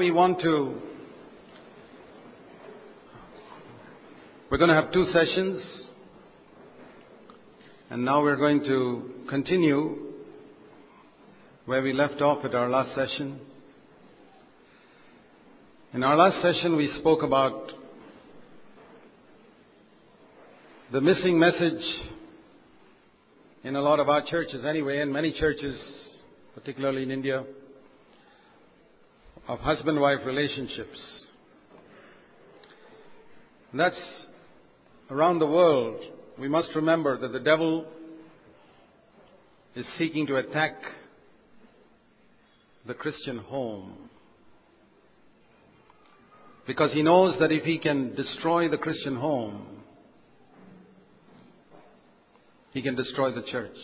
We want to, we're going to have two sessions. And now we're going to continue where we left off at our last session. In our last session, we spoke about the missing message in a lot of our churches anyway, in many churches, particularly in India, of husband wife relationships. And that's around the world. We must remember that the devil is seeking to attack the Christian home. Because he knows that if he can destroy the Christian home, he can destroy the church.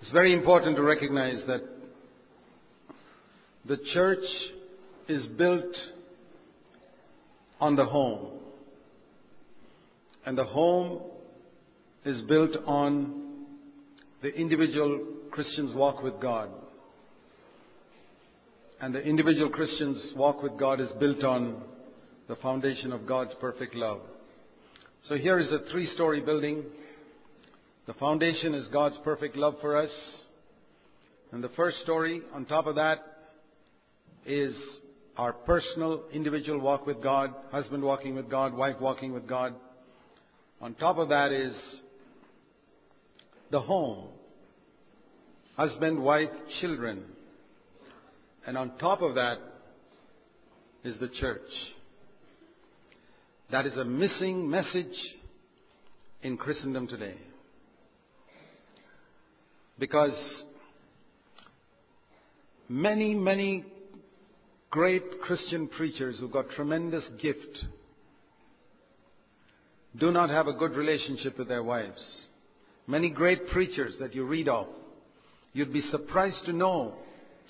It's very important to recognize that the church is built on the home. And the home is built on the individual Christian's walk with God. And the individual Christian's walk with God is built on the foundation of God's perfect love. So here is a three story building. The foundation is God's perfect love for us. And the first story, on top of that, is our personal, individual walk with God, husband walking with God, wife walking with God. On top of that is the home, husband, wife, children. And on top of that is the church. That is a missing message in Christendom today. Because many, many great Christian preachers who've got tremendous gift do not have a good relationship with their wives. Many great preachers that you read of, you'd be surprised to know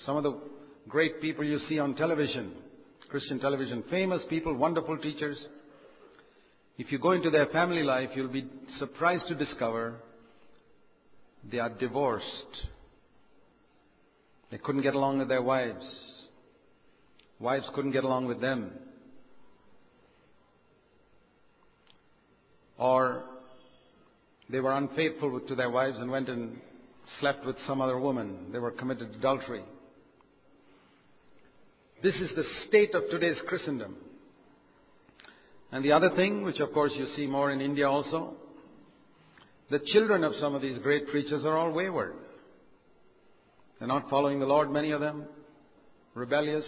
some of the great people you see on television, Christian television, famous people, wonderful teachers. If you go into their family life, you'll be surprised to discover they are divorced. They couldn't get along with their wives. Wives couldn't get along with them. Or they were unfaithful to their wives and went and slept with some other woman. They were committed adultery. This is the state of today's Christendom. And the other thing, which of course you see more in India also, the children of some of these great preachers are all wayward. They're not following the Lord, many of them, rebellious,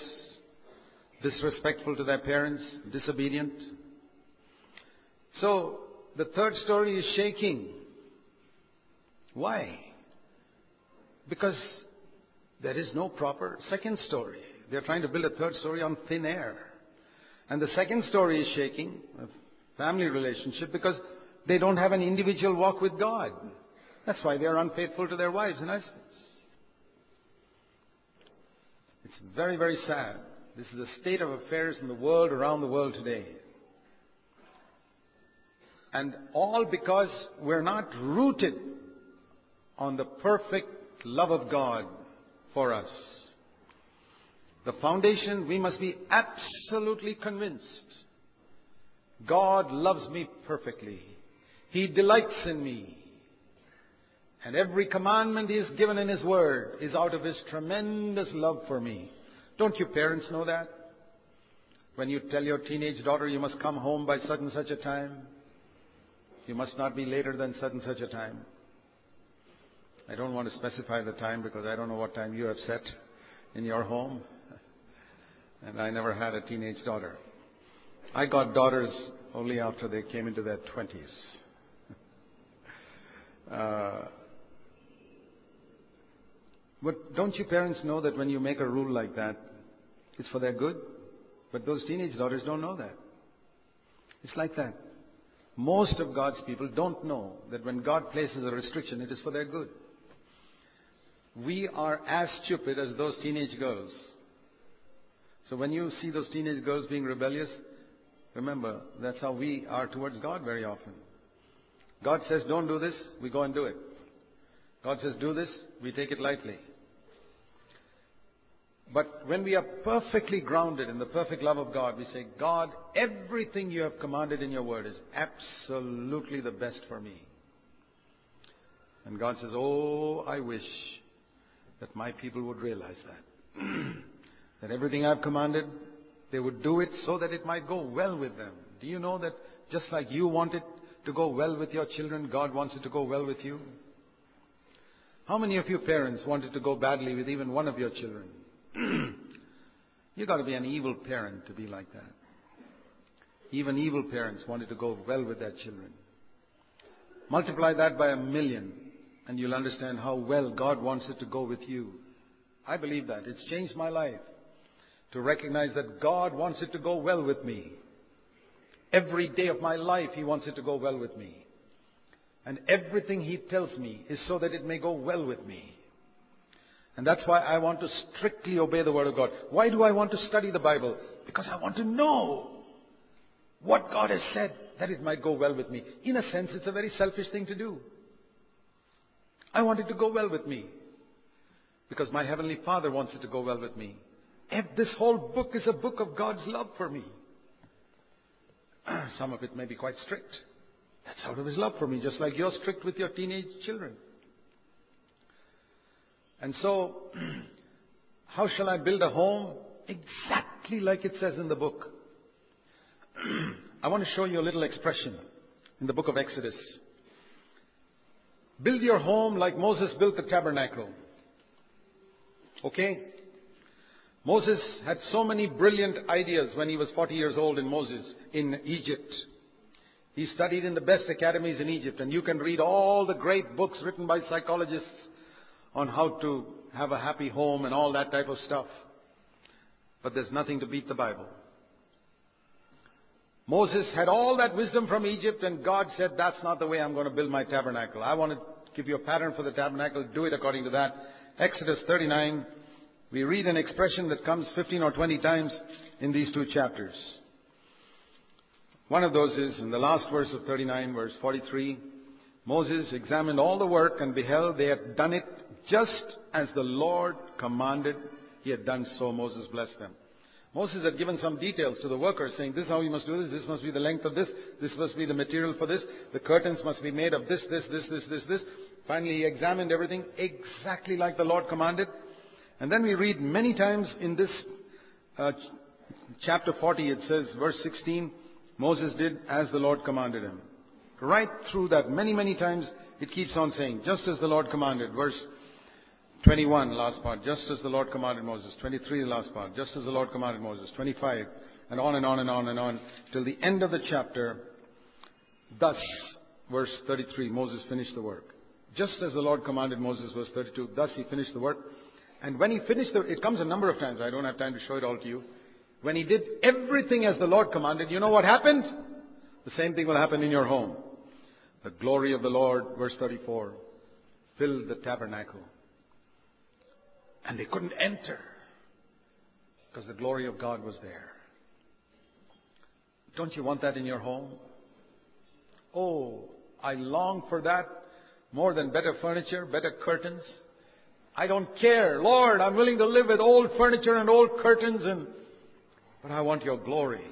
disrespectful to their parents, disobedient. So, the third story is shaking. Why? Because there is no proper second story. They're trying to build a third story on thin air. And the second story is shaking, a family relationship, because they don't have an individual walk with God. That's why they are unfaithful to their wives and husbands. It's very, very sad. This is the state of affairs in the world, around the world today. And all because we're not rooted on the perfect love of God for us. The foundation, we must be absolutely convinced God loves me perfectly. He delights in me. And every commandment He has given in His Word is out of His tremendous love for me. Don't you parents know that? When you tell your teenage daughter you must come home by such and such a time, you must not be later than such and such a time. I don't want to specify the time because I don't know what time you have set in your home. And I never had a teenage daughter. I got daughters only after they came into their 20s. Uh, but don't you parents know that when you make a rule like that, it's for their good? But those teenage daughters don't know that. It's like that. Most of God's people don't know that when God places a restriction, it is for their good. We are as stupid as those teenage girls. So when you see those teenage girls being rebellious, remember, that's how we are towards God very often. God says, don't do this, we go and do it. God says, do this, we take it lightly. But when we are perfectly grounded in the perfect love of God, we say, God, everything you have commanded in your word is absolutely the best for me. And God says, Oh, I wish that my people would realize that. that everything I've commanded, they would do it so that it might go well with them. Do you know that just like you want it to go well with your children, God wants it to go well with you? How many of you parents want it to go badly with even one of your children? You've got to be an evil parent to be like that. Even evil parents want it to go well with their children. Multiply that by a million, and you'll understand how well God wants it to go with you. I believe that. It's changed my life to recognize that God wants it to go well with me. Every day of my life, He wants it to go well with me. And everything He tells me is so that it may go well with me. And that's why I want to strictly obey the Word of God. Why do I want to study the Bible? Because I want to know what God has said that it might go well with me. In a sense, it's a very selfish thing to do. I want it to go well with me. Because my Heavenly Father wants it to go well with me. If this whole book is a book of God's love for me. Some of it may be quite strict. That's out of His love for me, just like you're strict with your teenage children. And so, how shall I build a home? Exactly like it says in the book. I want to show you a little expression in the book of Exodus. Build your home like Moses built the tabernacle. Okay? Moses had so many brilliant ideas when he was 40 years old in Moses, in Egypt. He studied in the best academies in Egypt, and you can read all the great books written by psychologists on how to have a happy home and all that type of stuff. But there's nothing to beat the Bible. Moses had all that wisdom from Egypt, and God said, That's not the way I'm going to build my tabernacle. I want to give you a pattern for the tabernacle. Do it according to that. Exodus 39, we read an expression that comes 15 or 20 times in these two chapters. One of those is in the last verse of 39, verse 43. Moses examined all the work and beheld they had done it just as the Lord commanded. He had done so. Moses blessed them. Moses had given some details to the workers saying, this is how you must do this, this must be the length of this, this must be the material for this, the curtains must be made of this, this, this, this, this, this. Finally, he examined everything exactly like the Lord commanded. And then we read many times in this uh, chapter 40, it says, verse 16, Moses did as the Lord commanded him. Right through that, many, many times, it keeps on saying, just as the Lord commanded. Verse 21, last part, just as the Lord commanded Moses. 23, the last part, just as the Lord commanded Moses. 25, and on and on and on and on, till the end of the chapter. Thus, verse 33, Moses finished the work. Just as the Lord commanded Moses, verse 32, thus he finished the work. And when he finished the, it comes a number of times, I don't have time to show it all to you. When he did everything as the Lord commanded, you know what happened? The same thing will happen in your home. The glory of the Lord, verse 34, filled the tabernacle. And they couldn't enter because the glory of God was there. Don't you want that in your home? Oh, I long for that more than better furniture, better curtains. I don't care. Lord, I'm willing to live with old furniture and old curtains and, but I want your glory.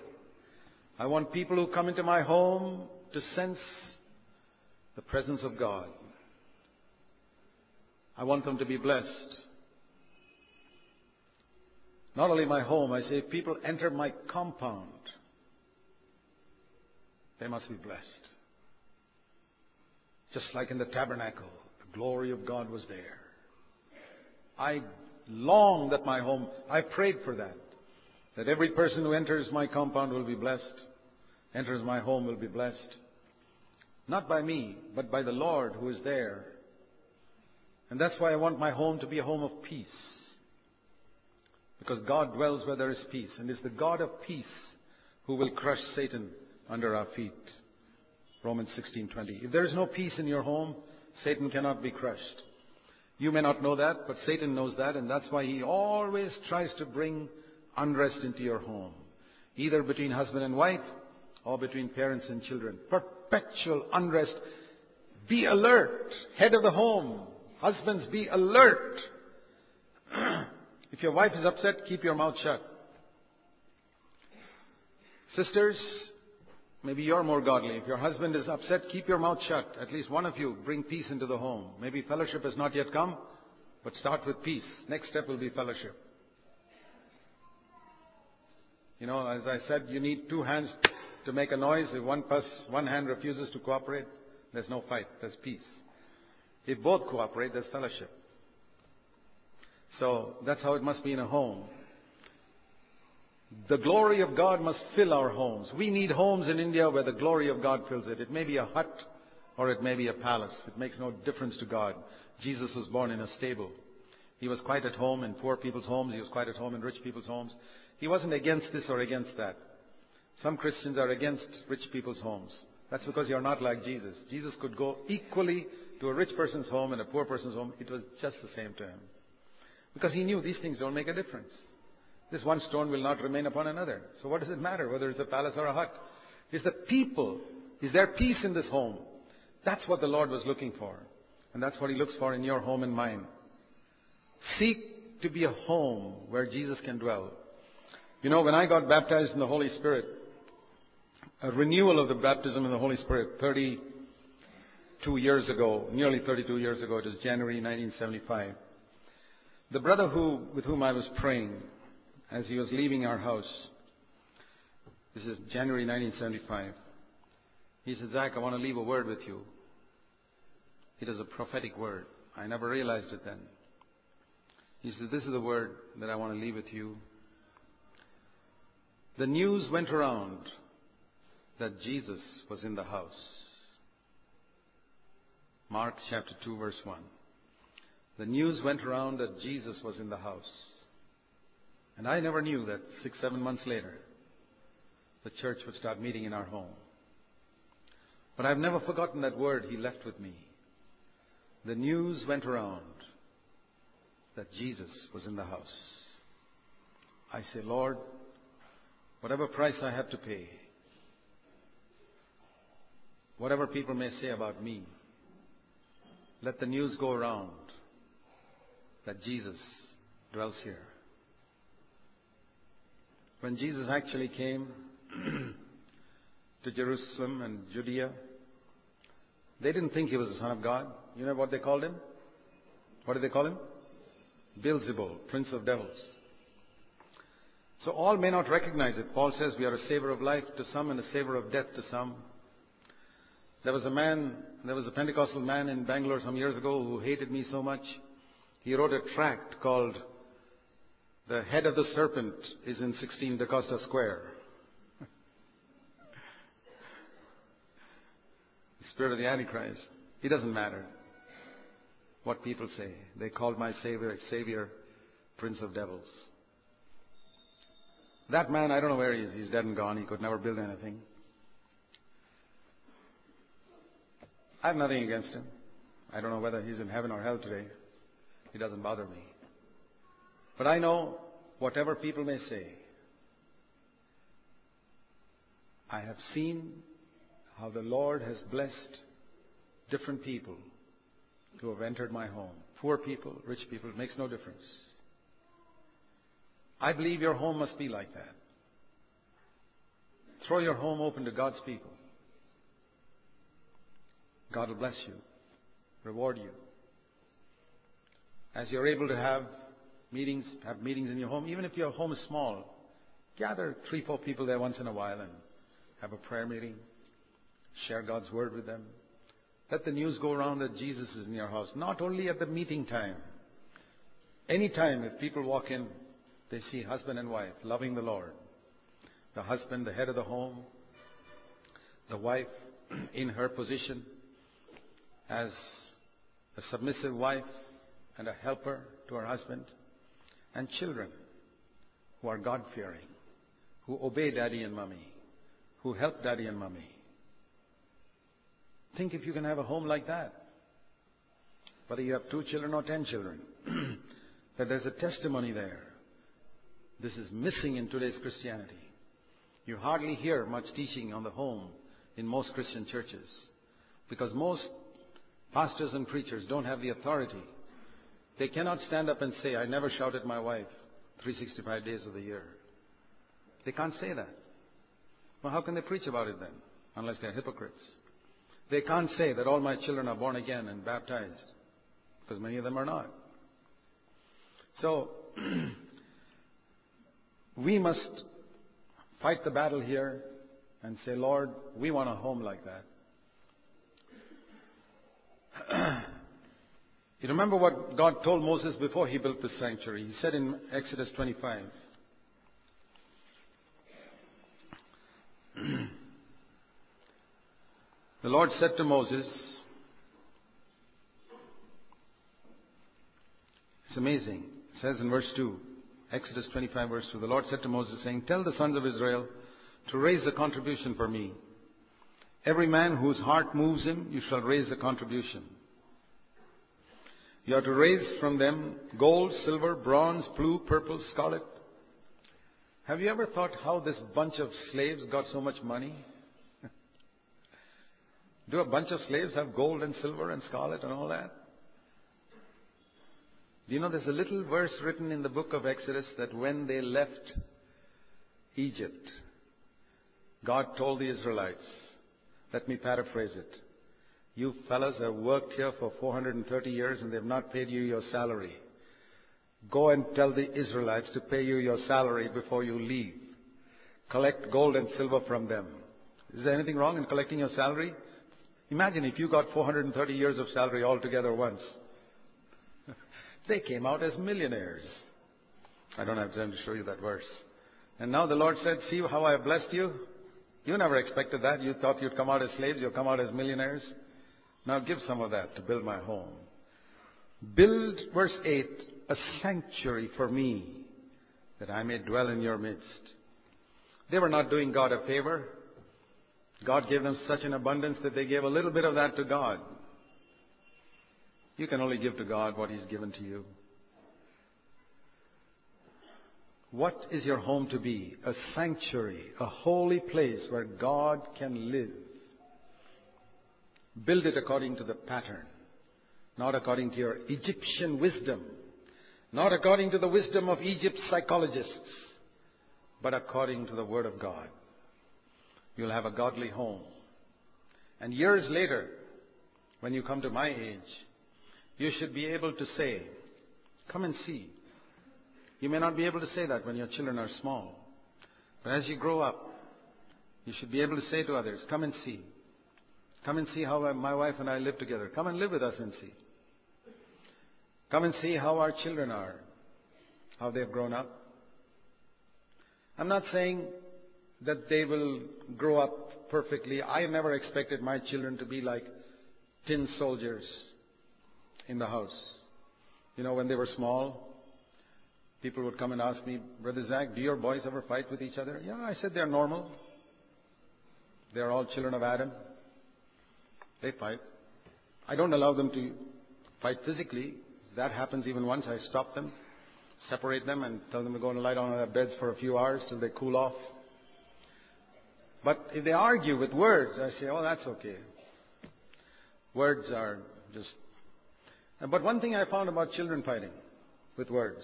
I want people who come into my home to sense the presence of God. I want them to be blessed. Not only my home, I say people enter my compound, they must be blessed. Just like in the tabernacle, the glory of God was there. I long that my home, I prayed for that. That every person who enters my compound will be blessed, enters my home will be blessed. Not by me, but by the Lord who is there. And that's why I want my home to be a home of peace. Because God dwells where there is peace, and is the God of peace who will crush Satan under our feet. Romans 16:20. If there is no peace in your home, Satan cannot be crushed. You may not know that, but Satan knows that, and that's why he always tries to bring unrest into your home, either between husband and wife or between parents and children perpetual unrest. Be alert. Head of the home. Husbands, be alert. If your wife is upset, keep your mouth shut. Sisters, maybe you're more godly. If your husband is upset, keep your mouth shut. At least one of you bring peace into the home. Maybe fellowship has not yet come, but start with peace. Next step will be fellowship. You know, as I said, you need two hands to make a noise. If one, one hand refuses to cooperate, there's no fight, there's peace. If both cooperate, there's fellowship. So that's how it must be in a home. The glory of God must fill our homes. We need homes in India where the glory of God fills it. It may be a hut or it may be a palace. It makes no difference to God. Jesus was born in a stable. He was quite at home in poor people's homes. He was quite at home in rich people's homes. He wasn't against this or against that. Some Christians are against rich people's homes. That's because you're not like Jesus. Jesus could go equally to a rich person's home and a poor person's home. It was just the same to him. Because he knew these things don't make a difference. This one stone will not remain upon another. So what does it matter whether it's a palace or a hut? Is the people, is there peace in this home? That's what the Lord was looking for. And that's what He looks for in your home and mine. Seek to be a home where Jesus can dwell. You know, when I got baptized in the Holy Spirit, a renewal of the baptism in the Holy Spirit 32 years ago, nearly 32 years ago, it was January 1975. The brother who, with whom I was praying, as he was leaving our house. This is January 1975. He said, Zac, I want to leave a word with you. It is a prophetic word. I never realized it then. He said, This is the word that I want to leave with you. The news went around that Jesus was in the house. Mark chapter 2, verse 1. The news went around that Jesus was in the house. And I never knew that six, seven months later, the church would start meeting in our home. But I've never forgotten that word he left with me. The news went around that Jesus was in the house. I say, Lord, whatever price I have to pay, whatever people may say about me, let the news go around that Jesus dwells here. When Jesus actually came to Jerusalem and Judea, they didn't think he was the Son of God. You know what they called him? What did they call him? Beelzebul, Prince of Devils. So all may not recognize it. Paul says we are a savor of life to some and a savor of death to some. There was a man, there was a Pentecostal man in Bangalore some years ago who hated me so much. He wrote a tract called the head of the serpent is in 16 DaCosta Square. the spirit of the Antichrist. It doesn't matter what people say. They called my Savior, Savior, Prince of Devils. That man, I don't know where he is. He's dead and gone. He could never build anything. I have nothing against him. I don't know whether he's in heaven or hell today. It doesn't bother me. But I know whatever people may say, I have seen how the Lord has blessed different people who have entered my home. Poor people, rich people, it makes no difference. I believe your home must be like that. Throw your home open to God's people. God will bless you, reward you. As you're able to have meetings, have meetings in your home, even if your home is small, gather three, four people there once in a while and have a prayer meeting. Share God's word with them. Let the news go around that Jesus is in your house, not only at the meeting time. Any time, if people walk in, they see husband and wife loving the Lord. The husband, the head of the home, the wife in her position as a submissive wife and a helper to her husband, and children who are God fearing, who obey daddy and mommy, who help daddy and mommy. Think if you can have a home like that. Whether you have two children or ten children, that there's a testimony there. This is missing in today's Christianity. You hardly hear much teaching on the home in most Christian churches because most pastors and preachers don't have the authority they cannot stand up and say, I never shouted at my wife. 365 days of the year. They can't say that. Well, how can they preach about it then? Unless they're hypocrites. They can't say that all my children are born again and baptized, because many of them are not. So, we must fight the battle here and say, Lord, we want a home like that. you remember what God told Moses before he built the sanctuary? He said in Exodus 25, the Lord said to Moses, it's amazing. It says in verse 2, Exodus 25, verse 2, the Lord said to Moses, saying, Tell the sons of Israel to raise a contribution for me. Every man whose heart moves him, you shall raise a contribution. You are to raise from them gold, silver, bronze, blue, purple, scarlet. Have you ever thought how this bunch of slaves got so much money? Do a bunch of slaves have gold and silver and scarlet and all that? Do you know there's a little verse written in the book of Exodus that when they left Egypt, God told the Israelites, let me paraphrase it. You fellows have worked here for 430 years and they've not paid you your salary. Go and tell the Israelites to pay you your salary before you leave. Collect gold and silver from them. Is there anything wrong in collecting your salary? Imagine if you got 430 years of salary all together once. they came out as millionaires. I don't have time to show you that verse. And now the Lord said, See how I have blessed you? You never expected that. You thought you'd come out as slaves, you'll come out as millionaires. Now give some of that to build my home. Build, verse 8, a sanctuary for me, that I may dwell in your midst. They were not doing God a favor. God gave them such an abundance that they gave a little bit of that to God. You can only give to God what He's given to you. What is your home to be? A sanctuary, a holy place where God can live. Build it according to the pattern, not according to your Egyptian wisdom, not according to the wisdom of Egypt's psychologists, but according to the Word of God. You'll have a godly home. And years later, when you come to my age, you should be able to say, Come and see. You may not be able to say that when your children are small. But as you grow up, you should be able to say to others, Come and see. Come and see how my wife and I live together. Come and live with us and see. Come and see how our children are, how they've grown up. I'm not saying that they will grow up perfectly. I never expected my children to be like tin soldiers in the house. You know, when they were small, people would come and ask me, Brother Zac, do your boys ever fight with each other? Yeah, I said they're normal. They're all children of Adam. They fight. I don't allow them to fight physically. That happens even once. I stop them, separate them, and tell them to go and lie down on their beds for a few hours till they cool off. But if they argue with words, I say, oh, that's okay. Words are just. But one thing I found about children fighting with words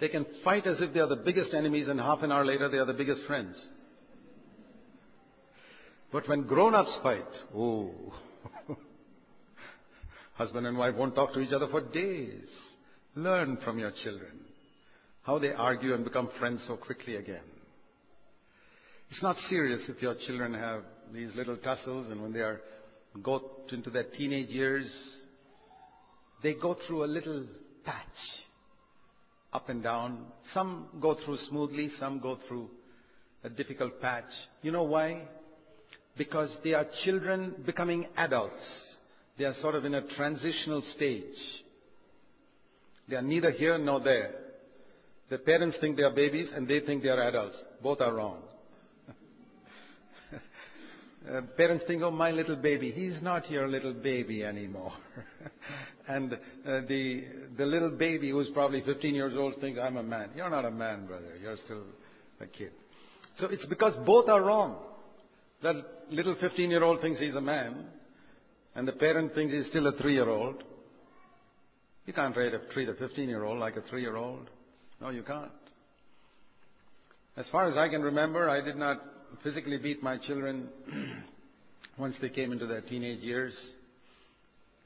they can fight as if they are the biggest enemies, and half an hour later, they are the biggest friends. But when grown ups fight, oh, husband and wife won't talk to each other for days. Learn from your children how they argue and become friends so quickly again. It's not serious if your children have these little tussles and when they are go into their teenage years, they go through a little patch, up and down. Some go through smoothly, some go through a difficult patch. You know why? Because they are children becoming adults. They are sort of in a transitional stage. They are neither here nor there. The parents think they are babies and they think they are adults. Both are wrong. Uh, parents think, oh, my little baby, he's not your little baby anymore. and uh, the, the little baby who's probably 15 years old thinks, I'm a man. You're not a man, brother. You're still a kid. So it's because both are wrong. That little 15 year old thinks he's a man, and the parent thinks he's still a three year old. You can't treat a 15 year old like a three year old. No, you can't. As far as I can remember, I did not physically beat my children once they came into their teenage years.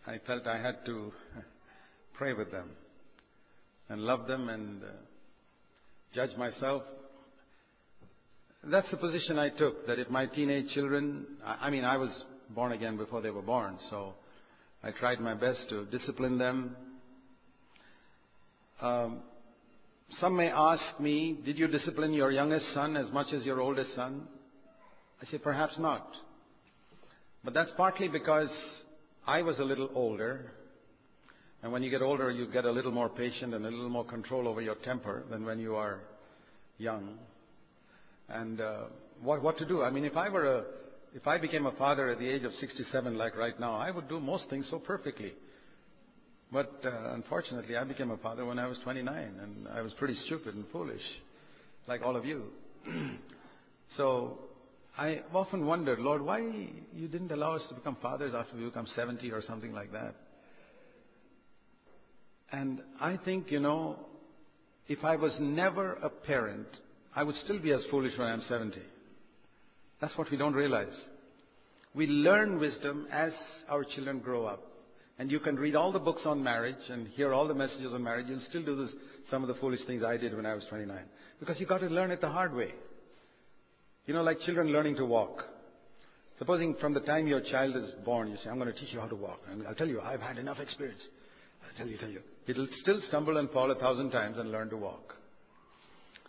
I felt I had to pray with them and love them and uh, judge myself. That's the position I took, that if my teenage children, I mean, I was born again before they were born, so I tried my best to discipline them. Um, some may ask me, Did you discipline your youngest son as much as your oldest son? I say, Perhaps not. But that's partly because I was a little older. And when you get older, you get a little more patient and a little more control over your temper than when you are young. And uh, what, to do? I mean, if I were a if I became a father at the age of 67, like right now, I would do most things so perfectly. But uh, unfortunately, I became a father when I was 29, and I was pretty stupid and foolish, like all of you. so I often wondered, Lord, why you didn't allow us to become fathers after we become 70 or something like that? And I think, you know, if I was never a parent, I would still be as foolish when I'm 70. That's what we don't realize. We learn wisdom as our children grow up. And you can read all the books on marriage and hear all the messages on marriage. You'll still do this, some of the foolish things I did when I was 29. Because you've got to learn it the hard way. You know, like children learning to walk. Supposing from the time your child is born, you say, I'm going to teach you how to walk. And I'll tell you, I've had enough experience. I'll tell you, tell you. It'll still stumble and fall a thousand times and learn to walk.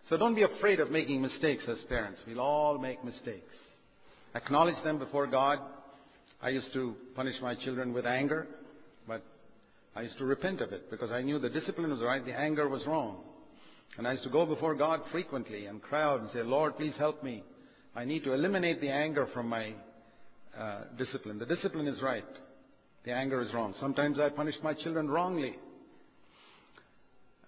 So don't be afraid of making mistakes as parents. We'll all make mistakes. Acknowledge them before God. I used to punish my children with anger, but I used to repent of it because I knew the discipline was right, the anger was wrong. And I used to go before God frequently and cry out and say, Lord, please help me. I need to eliminate the anger from my uh, discipline. The discipline is right. The anger is wrong. Sometimes I punish my children wrongly.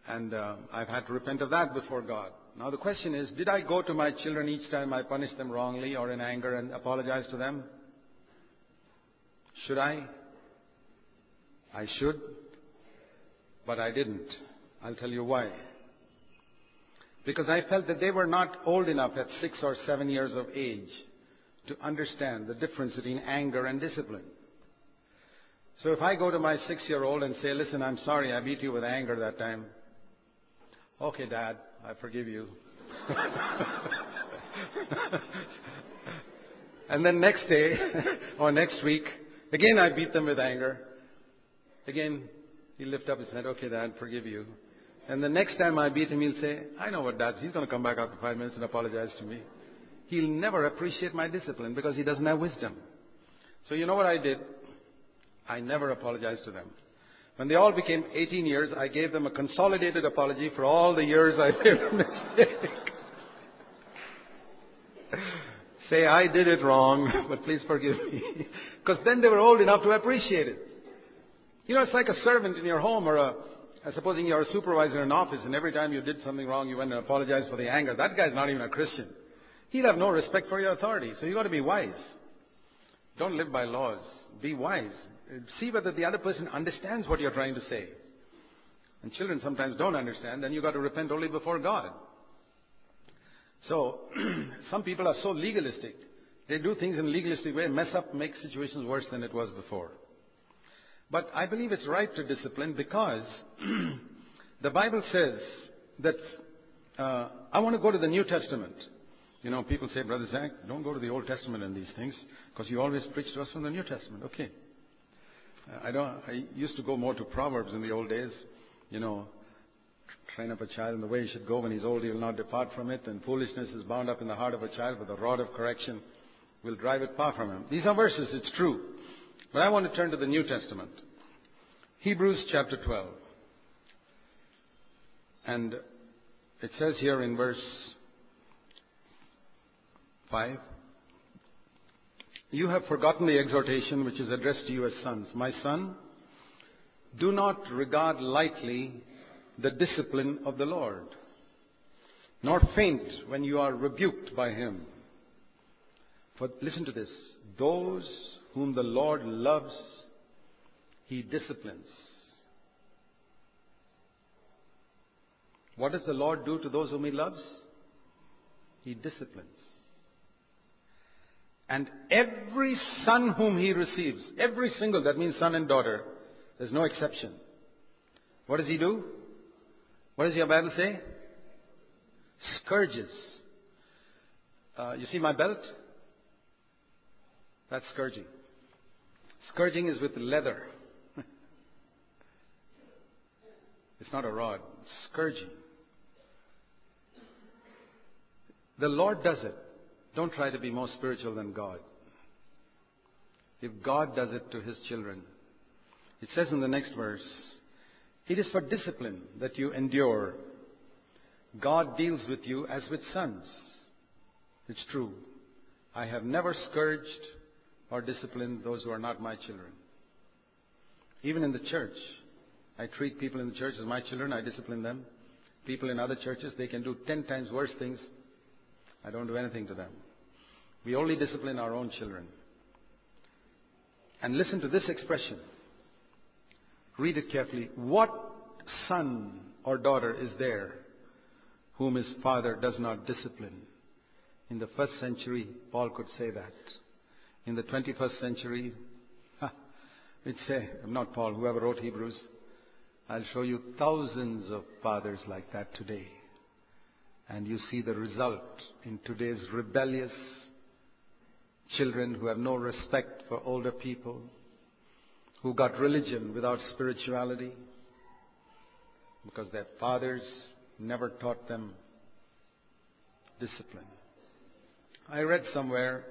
And uh, I've had to repent of that before God. Now the question is, did I go to my children each time I punished them wrongly or in anger and apologize to them? Should I? I should, but I didn't. I'll tell you why. Because I felt that they were not old enough at six or seven years of age to understand the difference between anger and discipline. So if I go to my six year old and say, listen, I'm sorry I beat you with anger that time. Okay, Dad, I forgive you. and then next day or next week, again I beat them with anger. Again, he'll lift up his head, okay, Dad, forgive you. And the next time I beat him, he'll say, I know what Dad's, he's going to come back after five minutes and apologize to me. He'll never appreciate my discipline because he doesn't have wisdom. So you know what I did? I never apologized to them. When they all became 18 years, I gave them a consolidated apology for all the years I made a mistake. Say, I did it wrong, but please forgive me. Because then they were old enough to appreciate it. You know, it's like a servant in your home or a, supposing you're a supervisor in an office and every time you did something wrong, you went and apologized for the anger. That guy's not even a Christian. He'll have no respect for your authority. So you got to be wise. Don't live by laws. Be wise see whether the other person understands what you're trying to say. And children sometimes don't understand, then you've got to repent only before God. So, some people are so legalistic. They do things in a legalistic way, mess up, make situations worse than it was before. But I believe it's right to discipline because the Bible says that uh, I want to go to the New Testament. You know, people say, Brother Zac, don't go to the Old Testament in these things because you always preach to us from the New Testament. Okay. I don't. I used to go more to Proverbs in the old days. You know, train up a child in the way he should go. When he's old, he will not depart from it. And foolishness is bound up in the heart of a child, but the rod of correction will drive it far from him. These are verses. It's true. But I want to turn to the New Testament. Hebrews chapter 12. And it says here in verse 5 you have forgotten the exhortation which is addressed to you as sons. My son, do not regard lightly the discipline of the Lord, nor faint when you are rebuked by him. For listen to this those whom the Lord loves, he disciplines. What does the Lord do to those whom He loves? He disciplines. And every son whom He receives, every single, that means son and daughter, there's no exception. What does He do? What does your Bible say? Scourges. Uh, you see my belt? That's scourging. Scourging is with leather. it's not a rod. Scourging. The Lord does it. Don't try to be more spiritual than God. If God does it to His children, it says in the next verse, it is for discipline that you endure. God deals with you as with sons. It's true. I have never scourged or disciplined those who are not my children. Even in the church, I treat people in the church as my children, I discipline them. People in other churches, they can do ten times worse things. I don't do anything to them. We only discipline our own children. And listen to this expression. Read it carefully. What son or daughter is there whom his father does not discipline? In the first century, Paul could say that. In the 21st century, it's say, not Paul, whoever wrote Hebrews, I'll show you thousands of fathers like that today. And you see the result in today's rebellious children who have no respect for older people, who got religion without spirituality, because their fathers never taught them discipline. I read somewhere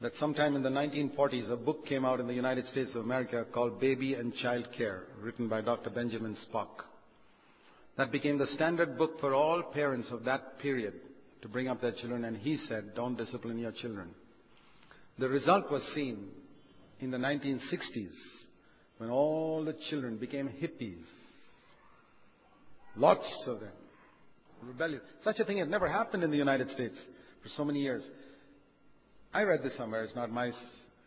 that sometime in the 1940s a book came out in the United States of America called Baby and Child Care, written by Dr. Benjamin Spock. That became the standard book for all parents of that period to bring up their children, and he said, Don't discipline your children. The result was seen in the 1960s when all the children became hippies. Lots of them. Rebellious. Such a thing had never happened in the United States for so many years. I read this somewhere. It's not my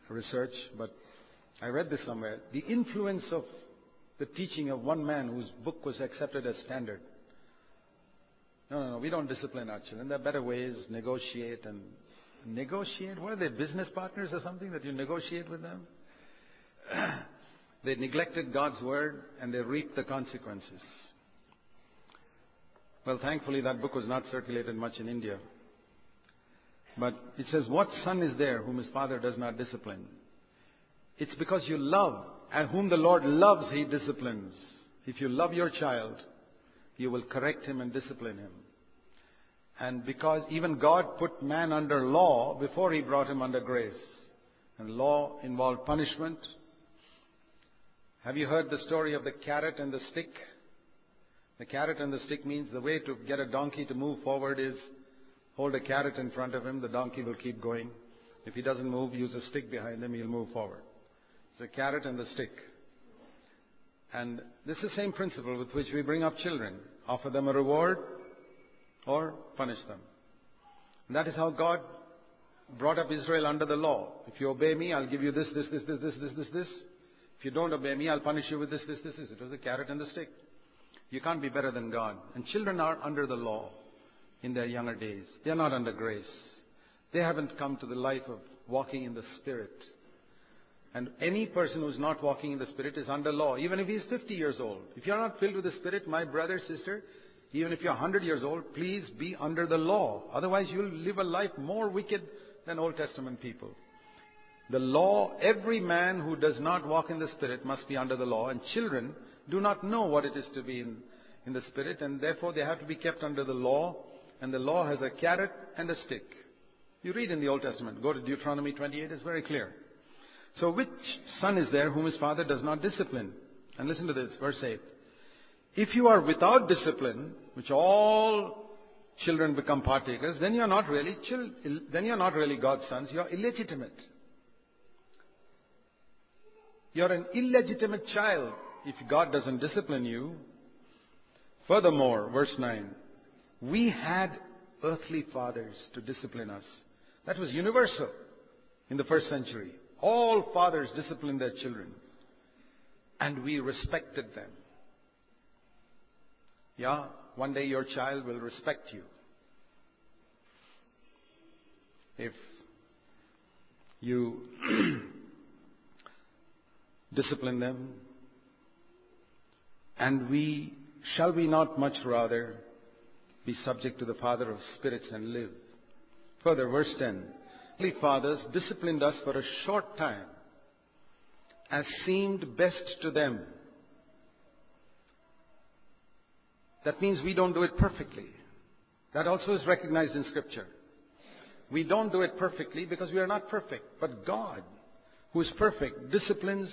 research, but I read this somewhere. The influence of the teaching of one man whose book was accepted as standard. No, no, no. We don't discipline our children. There are better ways. Negotiate and negotiate. What are they? Business partners or something that you negotiate with them? they neglected God's word and they reaped the consequences. Well, thankfully, that book was not circulated much in India. But it says, What son is there whom his father does not discipline? It's because you love, and whom the Lord loves, he disciplines. If you love your child, you will correct him and discipline him. And because even God put man under law before he brought him under grace. And law involved punishment. Have you heard the story of the carrot and the stick? The carrot and the stick means the way to get a donkey to move forward is hold a carrot in front of him, the donkey will keep going. If he doesn't move, use a stick behind him, he'll move forward. It's a carrot and the stick. And this is the same principle with which we bring up children. Offer them a reward or punish them. And that is how God brought up Israel under the law. If you obey me, I'll give you this, this, this, this, this, this, this, this. If you don't obey me, I'll punish you with this, this, this, this. It was a carrot and the stick. You can't be better than God. And children are under the law in their younger days. They are not under grace. They haven't come to the life of walking in the Spirit. And any person who's not walking in the Spirit is under law, even if he's 50 years old. If you're not filled with the Spirit, my brother, sister, even if you're 100 years old, please be under the law. Otherwise, you'll live a life more wicked than Old Testament people. The law, every man who does not walk in the Spirit must be under the law, and children do not know what it is to be in, in the Spirit, and therefore they have to be kept under the law, and the law has a carrot and a stick. You read in the Old Testament, go to Deuteronomy 28, it's very clear. So which son is there whom his father does not discipline? And listen to this, verse 8. If you are without discipline, which all children become partakers, then you're not really chil- then you're not really God's sons, you're illegitimate. You're an illegitimate child if God doesn't discipline you. Furthermore, verse 9, we had earthly fathers to discipline us. That was universal in the first century. All fathers disciplined their children, and we respected them. Yeah, one day your child will respect you. If you discipline them, and we, shall we not much rather be subject to the Father of spirits and live? Further, verse 10. Holy fathers disciplined us for a short time as seemed best to them. That means we don't do it perfectly. That also is recognized in Scripture. We don't do it perfectly because we are not perfect. But God, who is perfect, disciplines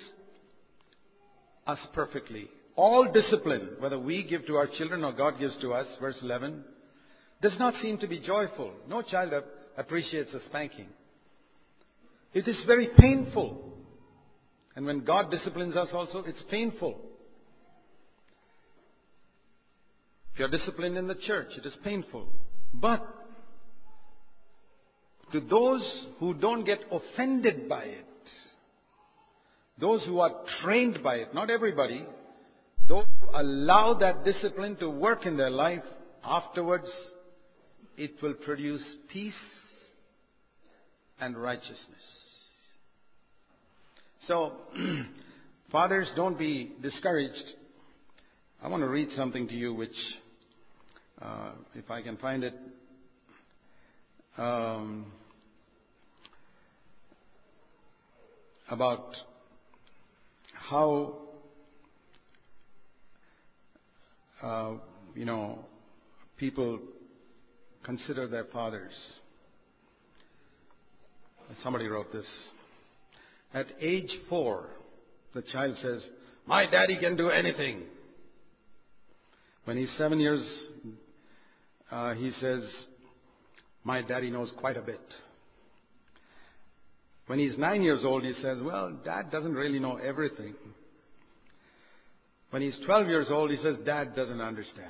us perfectly. All discipline, whether we give to our children or God gives to us, verse 11, does not seem to be joyful. No child appreciates a spanking. It is very painful. And when God disciplines us also, it's painful. If you're disciplined in the church, it is painful. But to those who don't get offended by it, those who are trained by it, not everybody, those who allow that discipline to work in their life, afterwards it will produce peace and righteousness. So, fathers, don't be discouraged. I want to read something to you which, uh, if I can find it, um, about how, uh, you know, people consider their fathers. Somebody wrote this. At age four, the child says, My daddy can do anything. When he's seven years, uh, he says, My daddy knows quite a bit. When he's nine years old, he says, Well, dad doesn't really know everything. When he's 12 years old, he says, Dad doesn't understand.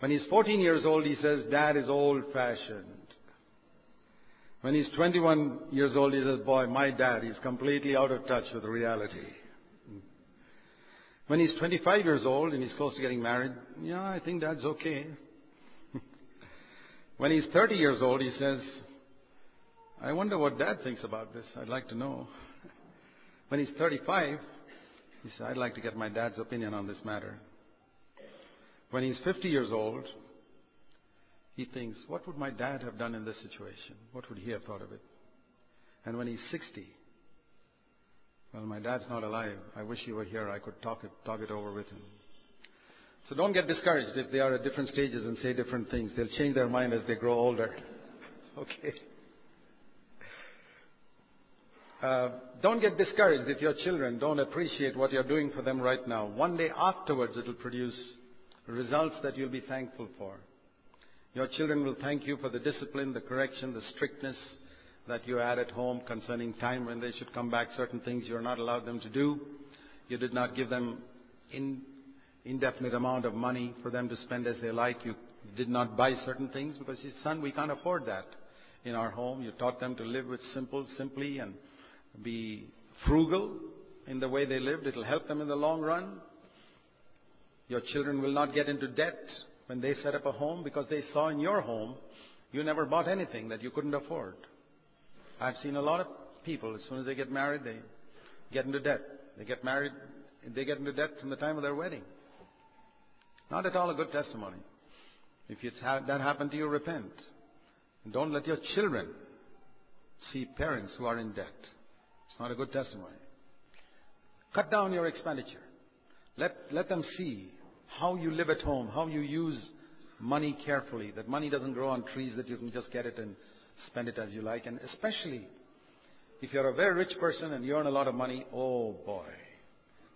When he's 14 years old, he says, Dad is old fashioned. When he's 21 years old, he says, Boy, my dad is completely out of touch with reality. When he's 25 years old and he's close to getting married, yeah, I think dad's okay. when he's 30 years old, he says, I wonder what dad thinks about this. I'd like to know. When he's 35, he says, I'd like to get my dad's opinion on this matter. When he's 50 years old, he thinks, what would my dad have done in this situation? What would he have thought of it? And when he's 60, well, my dad's not alive. I wish he were here. I could talk it, talk it over with him. So don't get discouraged if they are at different stages and say different things. They'll change their mind as they grow older. Okay. Uh, don't get discouraged if your children don't appreciate what you're doing for them right now. One day afterwards, it will produce results that you'll be thankful for. Your children will thank you for the discipline, the correction, the strictness that you had at home concerning time when they should come back, certain things you're not allowed them to do. You did not give them in, indefinite amount of money for them to spend as they like. You did not buy certain things because you son, we can't afford that in our home. You taught them to live with simple, simply and be frugal in the way they lived. It'll help them in the long run. Your children will not get into debt when they set up a home because they saw in your home you never bought anything that you couldn't afford. I've seen a lot of people, as soon as they get married, they get into debt. They get married, they get into debt from the time of their wedding. Not at all a good testimony. If that happened to you, repent. And don't let your children see parents who are in debt. It's not a good testimony. Cut down your expenditure. Let, let them see how you live at home, how you use money carefully, that money doesn't grow on trees, that you can just get it and spend it as you like. And especially if you're a very rich person and you earn a lot of money, oh boy,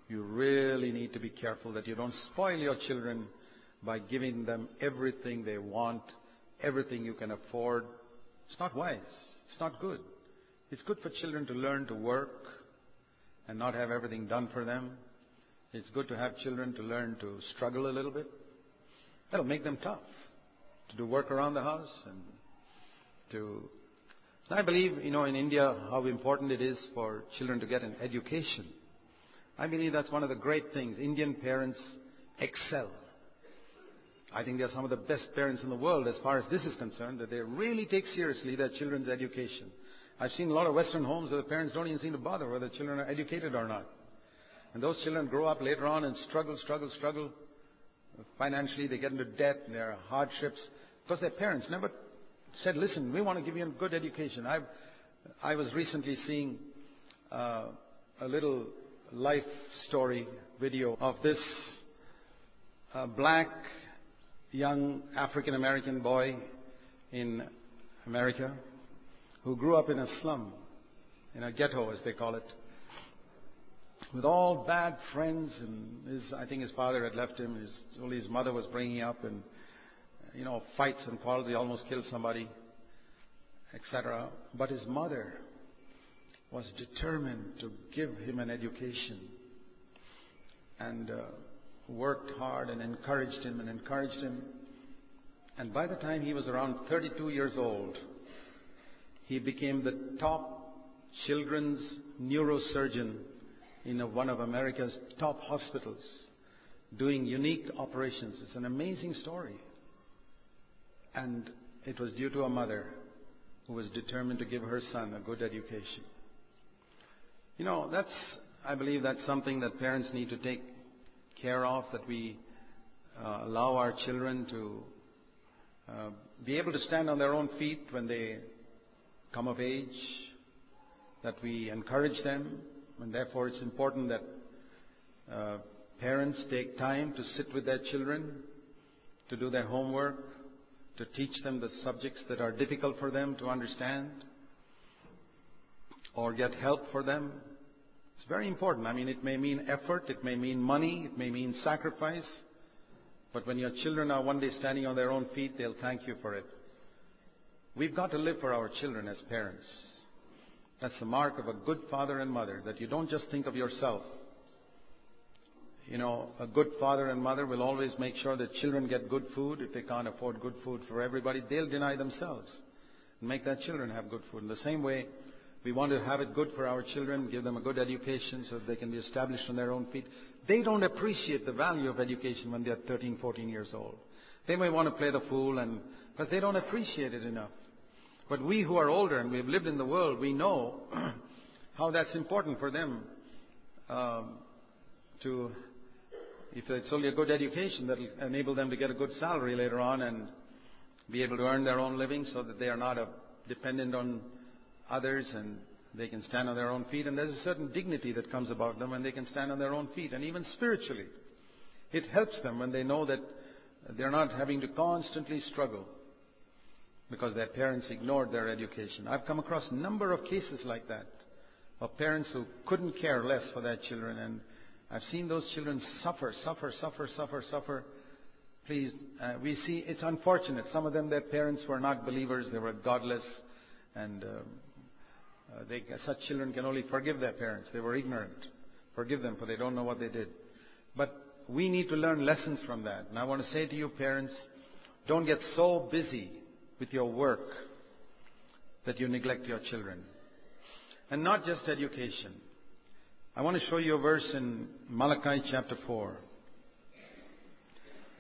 you really need to be careful that you don't spoil your children by giving them everything they want, everything you can afford. It's not wise. It's not good. It's good for children to learn to work and not have everything done for them. It's good to have children to learn to struggle a little bit. That'll make them tough to do work around the house and to. I believe, you know, in India, how important it is for children to get an education. I believe that's one of the great things. Indian parents excel. I think they are some of the best parents in the world as far as this is concerned, that they really take seriously their children's education. I've seen a lot of Western homes where the parents don't even seem to bother whether the children are educated or not. And those children grow up later on and struggle, struggle, struggle. Financially, they get into debt, and there are hardships, because their parents never said, listen, we want to give you a good education. i I was recently seeing uh, a little life story video of this uh, black young African American boy in America who grew up in a slum, in a ghetto as they call it, with all bad friends and his, I think his father had left him, his, only his mother was bringing up and, you know, fights and quarrels, he almost killed somebody, etc. But his mother was determined to give him an education and uh, worked hard and encouraged him and encouraged him. And by the time he was around 32 years old, he became the top children's neurosurgeon in a, one of America's top hospitals doing unique operations. It's an amazing story. And it was due to a mother who was determined to give her son a good education. You know, that's, I believe that's something that parents need to take care of, that we uh, allow our children to uh, be able to stand on their own feet when they come of age, that we encourage them, and therefore it's important that uh, parents take time to sit with their children, to do their homework, to teach them the subjects that are difficult for them to understand, or get help for them. It's very important. I mean, it may mean effort, it may mean money, it may mean sacrifice, but when your children are one day standing on their own feet, they'll thank you for it. We've got to live for our children as parents. That's the mark of a good father and mother, that you don't just think of yourself. You know, a good father and mother will always make sure that children get good food. If they can't afford good food for everybody, they'll deny themselves and make their children have good food. In the same way, we want to have it good for our children, give them a good education so that they can be established on their own feet. They don't appreciate the value of education when they're 13, 14 years old. They may want to play the fool and, but they don't appreciate it enough. But we who are older and we've lived in the world, we know how that's important for them um, to, if it's only a good education, that'll enable them to get a good salary later on and be able to earn their own living so that they are not dependent on others and they can stand on their own feet. And there's a certain dignity that comes about them when they can stand on their own feet. And even spiritually, it helps them when they know that they're not having to constantly struggle because their parents ignored their education. I've come across a number of cases like that of parents who couldn't care less for their children, and I've seen those children suffer, suffer, suffer, suffer, suffer. Please, uh, we see it's unfortunate. Some of them, their parents were not believers; they were godless, and uh, uh, they, such children can only forgive their parents. They were ignorant. Forgive them, for they don't know what they did. But we need to learn lessons from that. And I want to say to you, parents, don't get so busy with your work that you neglect your children. And not just education. I want to show you a verse in Malachi chapter 4.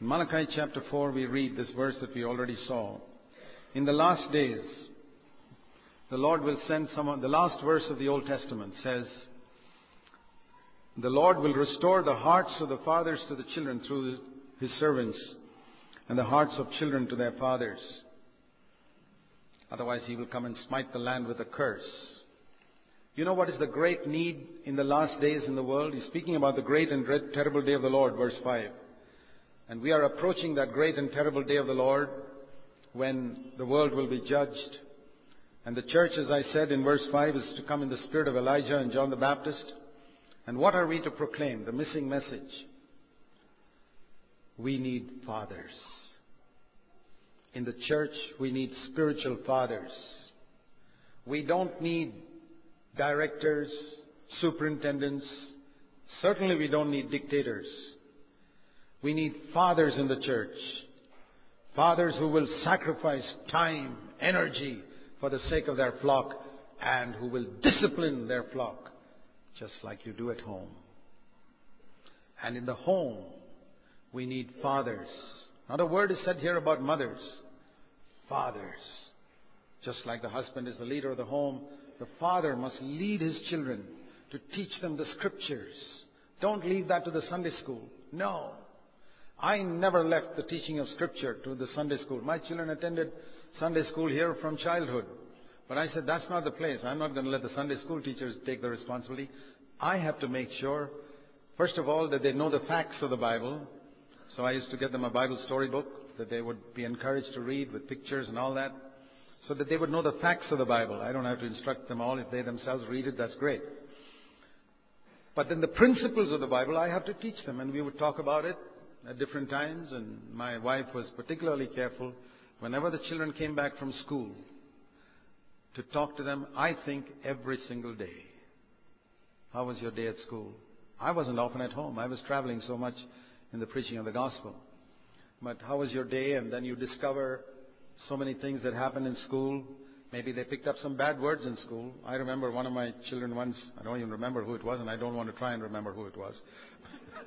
In Malachi chapter 4, we read this verse that we already saw. In the last days, the Lord will send someone, the last verse of the Old Testament says, the Lord will restore the hearts of the fathers to the children through his servants, and the hearts of children to their fathers Otherwise, he will come and smite the land with a curse. You know what is the great need in the last days in the world? He's speaking about the great and terrible day of the Lord, verse 5. And we are approaching that great and terrible day of the Lord when the world will be judged. And the church, as I said in verse 5, is to come in the spirit of Elijah and John the Baptist. And what are we to proclaim? The missing message. We need fathers. In the church, we need spiritual fathers. We don't need directors, superintendents. Certainly, we don't need dictators. We need fathers in the church. Fathers who will sacrifice time, energy for the sake of their flock and who will discipline their flock just like you do at home. And in the home, We need fathers. Not a word is said here about mothers. Fathers. Just like the husband is the leader of the home, the father must lead his children to teach them the scriptures. Don't leave that to the Sunday school. No. I never left the teaching of scripture to the Sunday school. My children attended Sunday school here from childhood. But I said, that's not the place. I'm not going to let the Sunday school teachers take the responsibility. I have to make sure, first of all, that they know the facts of the Bible. So I used to get them a Bible storybook that they would be encouraged to read with pictures and all that so that they would know the facts of the Bible. I don't have to instruct them all. If they themselves read it, that's great. But then the principles of the Bible, I have to teach them, and we would talk about it at different times, and my wife was particularly careful whenever the children came back from school to talk to them, I think, every single day. How was your day at school? I wasn't often at home. I was traveling so much in the preaching of the gospel. But how was your day? And then you discover so many things that happen in school. Maybe they picked up some bad words in school. I remember one of my children once, I don't even remember who it was, and I don't want to try and remember who it was,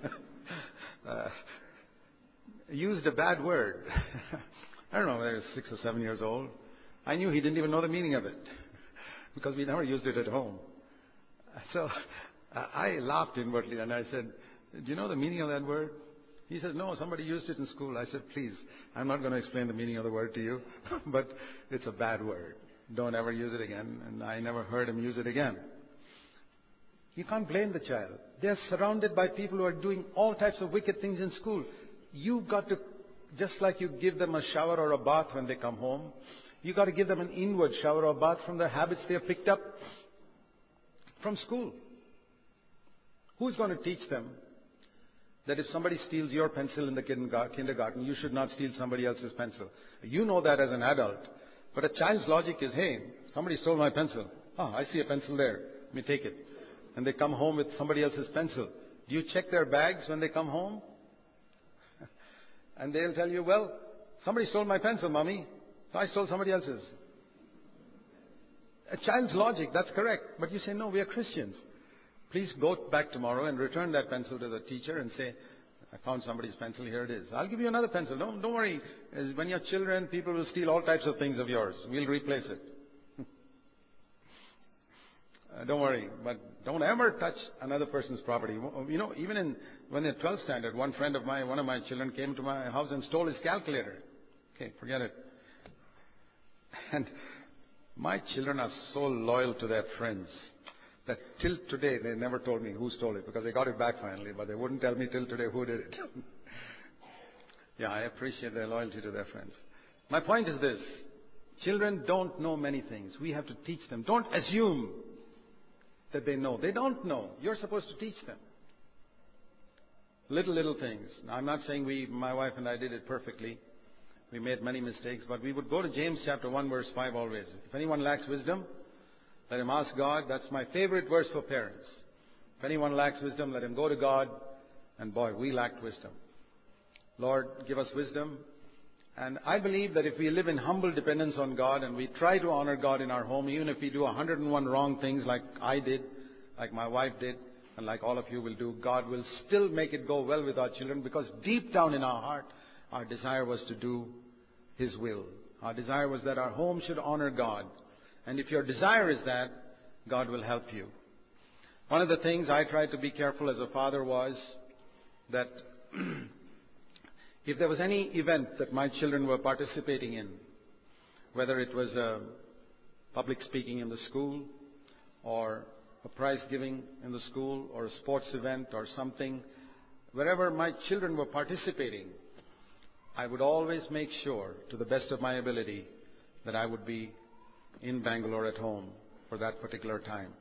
uh, used a bad word. I don't know he was six or seven years old. I knew he didn't even know the meaning of it because we never used it at home. So I laughed inwardly and I said, Do you know the meaning of that word? He says, No, somebody used it in school. I said, Please, I'm not going to explain the meaning of the word to you, but it's a bad word. Don't ever use it again. And I never heard him use it again. You can't blame the child. They're surrounded by people who are doing all types of wicked things in school. You've got to, just like you give them a shower or a bath when they come home, you've got to give them an inward shower or bath from the habits they have picked up from school. Who's going to teach them that if somebody steals your pencil in the kindergarten, you should not steal somebody else's pencil. You know that as an adult. But a child's logic is, hey, somebody stole my pencil. Ah, I see a pencil there. Let me take it. And they come home with somebody else's pencil. Do you check their bags when they come home? and they'll tell you, well, somebody stole my pencil, mommy. So I stole somebody else's. A child's logic, that's correct. But you say, no, we are Christians. Please go back tomorrow and return that pencil to the teacher and say, I found somebody's pencil, here it is. I'll give you another pencil. Don't, don't worry. When you're children, people will steal all types of things of yours. We'll replace it. uh, don't worry. But don't ever touch another person's property. You know, even in, when they're 12 standard, one friend of mine, one of my children came to my house and stole his calculator. Okay, forget it. And my children are so loyal to their friends that till today they never told me who stole it because they got it back finally, but they wouldn't tell me till today who did it. yeah, I appreciate their loyalty to their friends. My point is this. Children don't know many things. We have to teach them. Don't assume that they know. They don't know. You're supposed to teach them. Little, little things. Now, I'm not saying we, my wife and I did it perfectly. We made many mistakes, but we would go to James chapter 1 verse 5 always. If anyone lacks wisdom, let him ask God. That's my favorite verse for parents. If anyone lacks wisdom, let him go to God. And boy, we lacked wisdom. Lord, give us wisdom. And I believe that if we live in humble dependence on God and we try to honor God in our home, even if we do 101 wrong things like I did, like my wife did, and like all of you will do, God will still make it go well with our children because deep down in our heart, our desire was to do His will. Our desire was that our home should honor God. And if your desire is that, God will help you. One of the things I tried to be careful as a father was that if there was any event that my children were participating in, whether it was a public speaking in the school or a prize giving in the school or a sports event or something, wherever my children were participating, I would always make sure, to the best of my ability, that I would be in Bangalore at home for that particular time.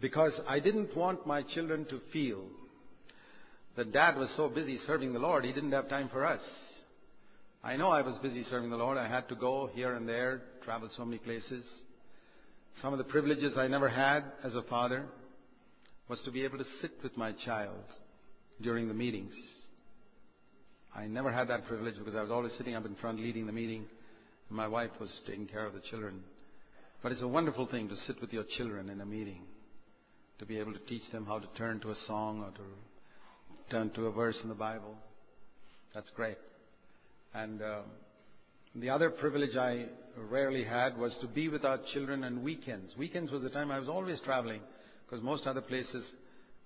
Because I didn't want my children to feel that dad was so busy serving the Lord, he didn't have time for us. I know I was busy serving the Lord. I had to go here and there, travel so many places. Some of the privileges I never had as a father was to be able to sit with my child during the meetings. I never had that privilege because I was always sitting up in front leading the meeting. My wife was taking care of the children. But it's a wonderful thing to sit with your children in a meeting, to be able to teach them how to turn to a song or to turn to a verse in the Bible. That's great. And um, the other privilege I rarely had was to be with our children on weekends. Weekends was the time I was always traveling because most other places,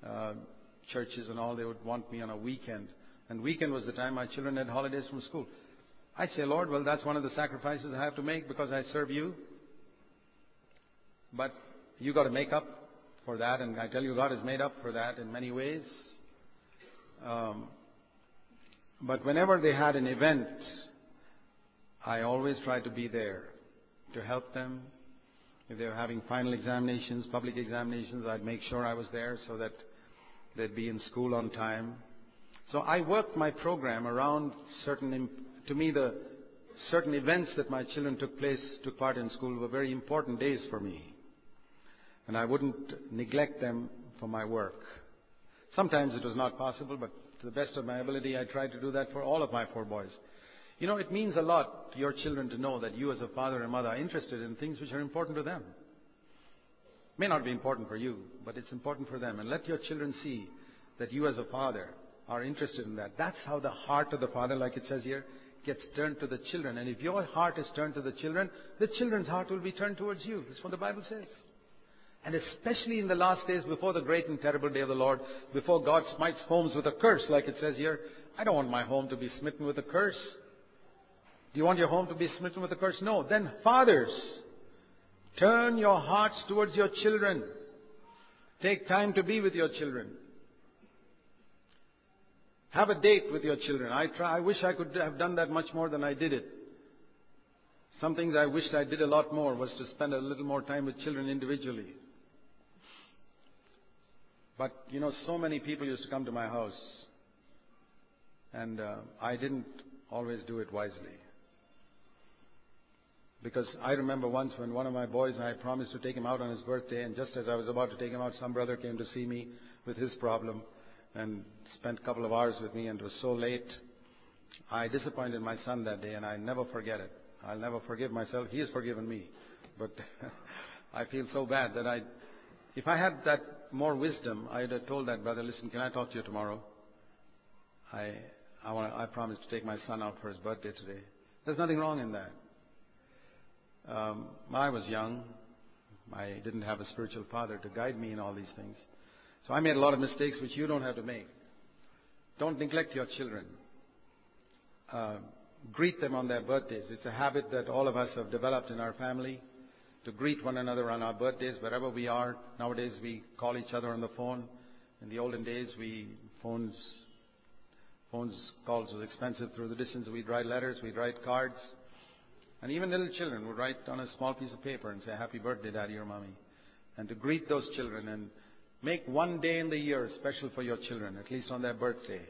uh, churches and all, they would want me on a weekend. And weekend was the time my children had holidays from school. I say, Lord, well, that's one of the sacrifices I have to make because I serve you. But you got to make up for that, and I tell you, God has made up for that in many ways. Um, but whenever they had an event, I always tried to be there to help them. If they were having final examinations, public examinations, I'd make sure I was there so that they'd be in school on time. So I worked my program around certain, to me, the certain events that my children took place, took part in school were very important days for me and I wouldn't neglect them for my work. Sometimes it was not possible, but to the best of my ability, I tried to do that for all of my four boys. You know, it means a lot to your children to know that you as a father and mother are interested in things which are important to them. May not be important for you, but it's important for them. And let your children see that you as a father are interested in that. That's how the heart of the father, like it says here, gets turned to the children. And if your heart is turned to the children, the children's heart will be turned towards you. That's what the Bible says. And especially in the last days before the great and terrible day of the Lord, before God smites homes with a curse, like it says here, I don't want my home to be smitten with a curse. Do you want your home to be smitten with a curse? No. Then, fathers, turn your hearts towards your children. Take time to be with your children. Have a date with your children. I try, I wish I could have done that much more than I did it. Some things I wished I did a lot more was to spend a little more time with children individually. But, you know, so many people used to come to my house, and uh, I didn't always do it wisely. Because I remember once when one of my boys and I promised to take him out on his birthday, and just as I was about to take him out, some brother came to see me with his problem and spent a couple of hours with me, and it was so late. I disappointed my son that day, and I never forget it. I'll never forgive myself. He has forgiven me. But I feel so bad that I, if I had that more wisdom, I'd have told that brother, listen, can I talk to you tomorrow? I, I, want I promise to take my son out for his birthday today. There's nothing wrong in that. Um, I was young. I didn't have a spiritual father to guide me in all these things. So I made a lot of mistakes which you don't have to make. Don't neglect your children. Uh, greet them on their birthdays. It's a habit that all of us have developed in our family to greet one another on our birthdays wherever we are. Nowadays we call each other on the phone. In the olden days, we phones phones calls was expensive through the distance. We'd write letters, we'd write cards, and even little children would write on a small piece of paper and say "Happy birthday, Daddy or Mommy," and to greet those children and make one day in the year special for your children, at least on their birthday.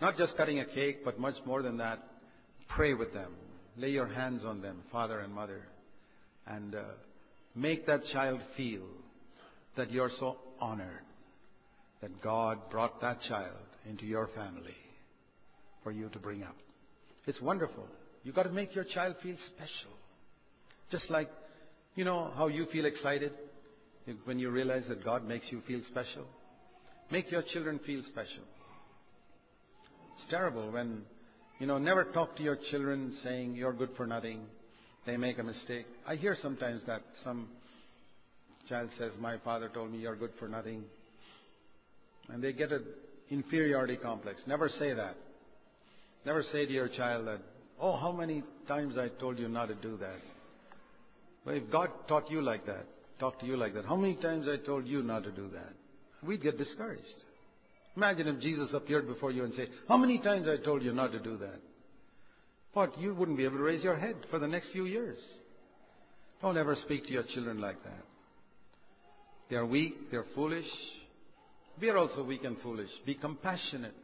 Not just cutting a cake, but much more than that. Pray with them. Lay your hands on them, father and mother and uh, make that child feel that you're so honored that God brought that child into your family for you to bring up. It's wonderful. You've got to make your child feel special. Just like, you know, how you feel excited when you realize that God makes you feel special. Make your children feel special. It's terrible when, you know, never talk to your children saying you're good for nothing they make a mistake. I hear sometimes that some child says, My father told me you're good for nothing. And they get an inferiority complex. Never say that. Never say to your child that, Oh, how many times I told you not to do that. But if God taught you like that, talked to you like that, how many times I told you not to do that? We'd get discouraged. Imagine if Jesus appeared before you and said, How many times I told you not to do that? But You wouldn't be able to raise your head for the next few years. Don't ever speak to your children like that. They are weak, they are foolish. We are also weak and foolish. Be compassionate.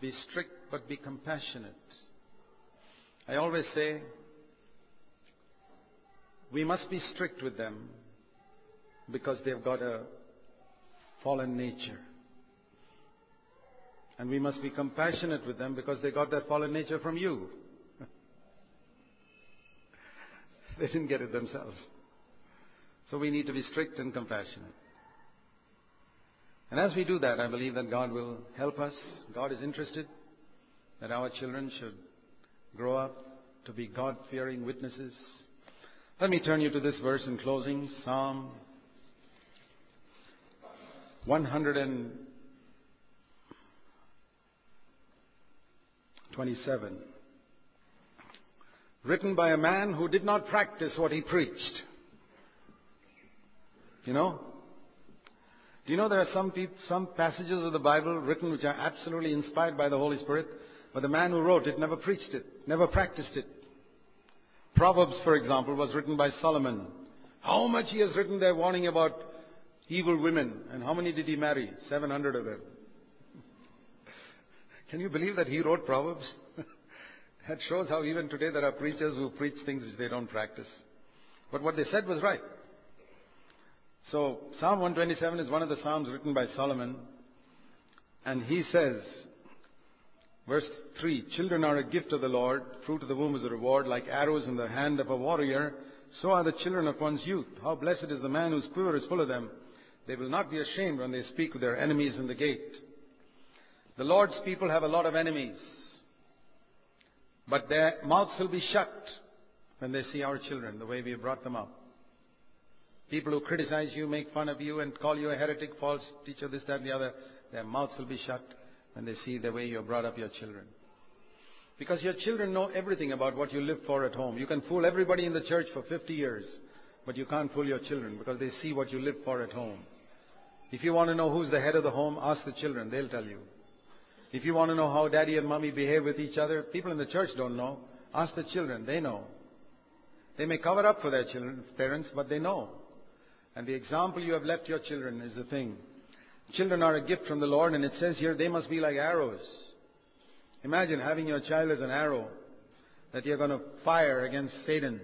Be strict, but be compassionate. I always say, we must be strict with them because they've got a fallen nature. And we must be compassionate with them because they got that fallen nature from you. they didn't get it themselves. So we need to be strict and compassionate. And as we do that, I believe that God will help us. God is interested that our children should grow up to be God fearing witnesses. Let me turn you to this verse in closing Psalm 127. Written by a man who did not practice what he preached. You know? Do you know there are some, some passages of the Bible written which are absolutely inspired by the Holy Spirit, but the man who wrote it never preached it, never practiced it. Proverbs, for example, was written by Solomon. How much he has written there warning about evil women, and how many did he marry? 700 of them. Can you believe that he wrote Proverbs? that shows how even today there are preachers who preach things which they don't practice. But what they said was right. So, Psalm 127 is one of the Psalms written by Solomon. And he says, verse 3 Children are a gift of the Lord, fruit of the womb is a reward, like arrows in the hand of a warrior. So are the children of one's youth. How blessed is the man whose quiver is full of them. They will not be ashamed when they speak with their enemies in the gate. The Lord's people have a lot of enemies. But their mouths will be shut when they see our children, the way we have brought them up. People who criticize you, make fun of you, and call you a heretic, false teacher, this, that, and the other, their mouths will be shut when they see the way you have brought up your children. Because your children know everything about what you live for at home. You can fool everybody in the church for 50 years, but you can't fool your children because they see what you live for at home. If you want to know who's the head of the home, ask the children. They'll tell you. If you want to know how daddy and mommy behave with each other, people in the church don't know. Ask the children. They know. They may cover up for their children, parents, but they know. And the example you have left your children is the thing. Children are a gift from the Lord, and it says here they must be like arrows. Imagine having your child as an arrow that you're going to fire against Satan.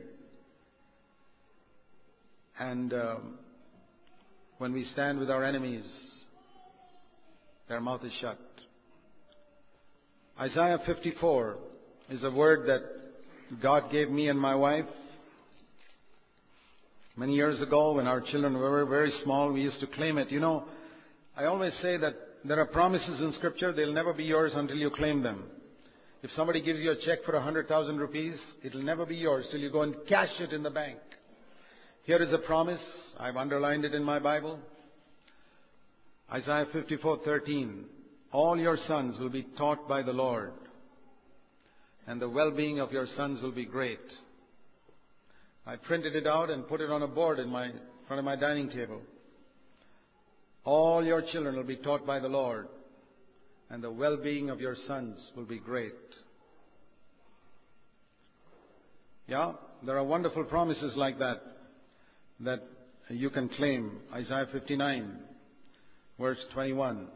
And um, when we stand with our enemies, their mouth is shut. Isaiah 54 is a word that God gave me and my wife Many years ago, when our children were very small, we used to claim it. You know, I always say that there are promises in Scripture, they'll never be yours until you claim them. If somebody gives you a check for a hundred thousand rupees, it'll never be yours till you go and cash it in the bank. Here is a promise. I've underlined it in my Bible. Isaiah 54:13. All your sons will be taught by the Lord, and the well-being of your sons will be great. I printed it out and put it on a board in my front of my dining table. All your children will be taught by the Lord, and the well-being of your sons will be great. Yeah, there are wonderful promises like that that you can claim. Isaiah 59, verse 21.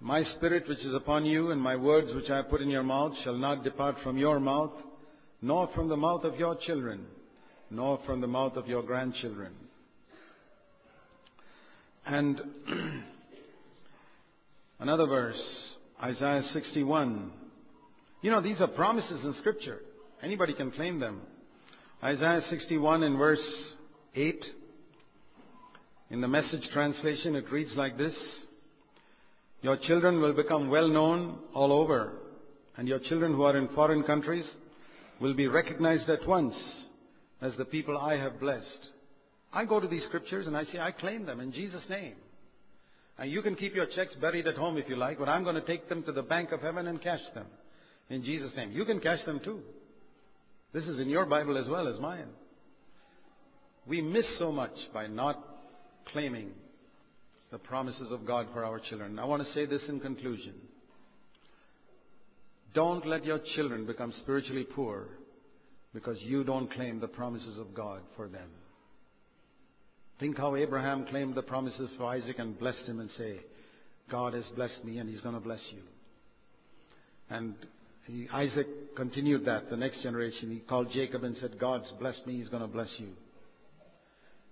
My spirit which is upon you and my words which I have put in your mouth shall not depart from your mouth, nor from the mouth of your children, nor from the mouth of your grandchildren. And another verse, Isaiah 61. You know, these are promises in Scripture. Anybody can claim them. Isaiah 61 in verse 8. In the message translation, it reads like this Your children will become well known all over, and your children who are in foreign countries will be recognized at once as the people I have blessed. I go to these scriptures and I say, I claim them in Jesus' name. And you can keep your checks buried at home if you like, but I'm going to take them to the bank of heaven and cash them in Jesus' name. You can cash them too. This is in your Bible as well as mine. We miss so much by not claiming the promises of God for our children. I want to say this in conclusion. Don't let your children become spiritually poor because you don't claim the promises of God for them. Think how Abraham claimed the promises for Isaac and blessed him and say, God has blessed me and he's going to bless you. And Isaac continued that, the next generation. He called Jacob and said, God's blessed me, he's going to bless you.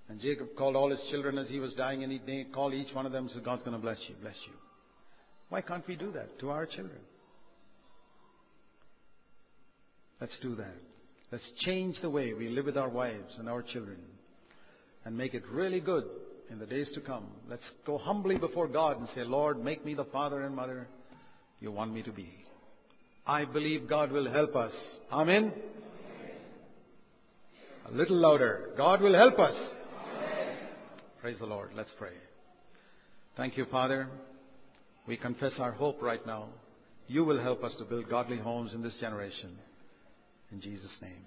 And Jacob called all his children as he was dying and he called each one of them and said, God's going to bless you, bless you. Why can't we do that to our children? Let's do that. Let's change the way we live with our wives and our children and make it really good in the days to come. Let's go humbly before God and say, Lord, make me the father and mother you want me to be. I believe God will help us. Amen. A little louder. God will help us. Amen. Praise the Lord. Let's pray. Thank you, Father. We confess our hope right now. You will help us to build godly homes in this generation. In Jesus' name.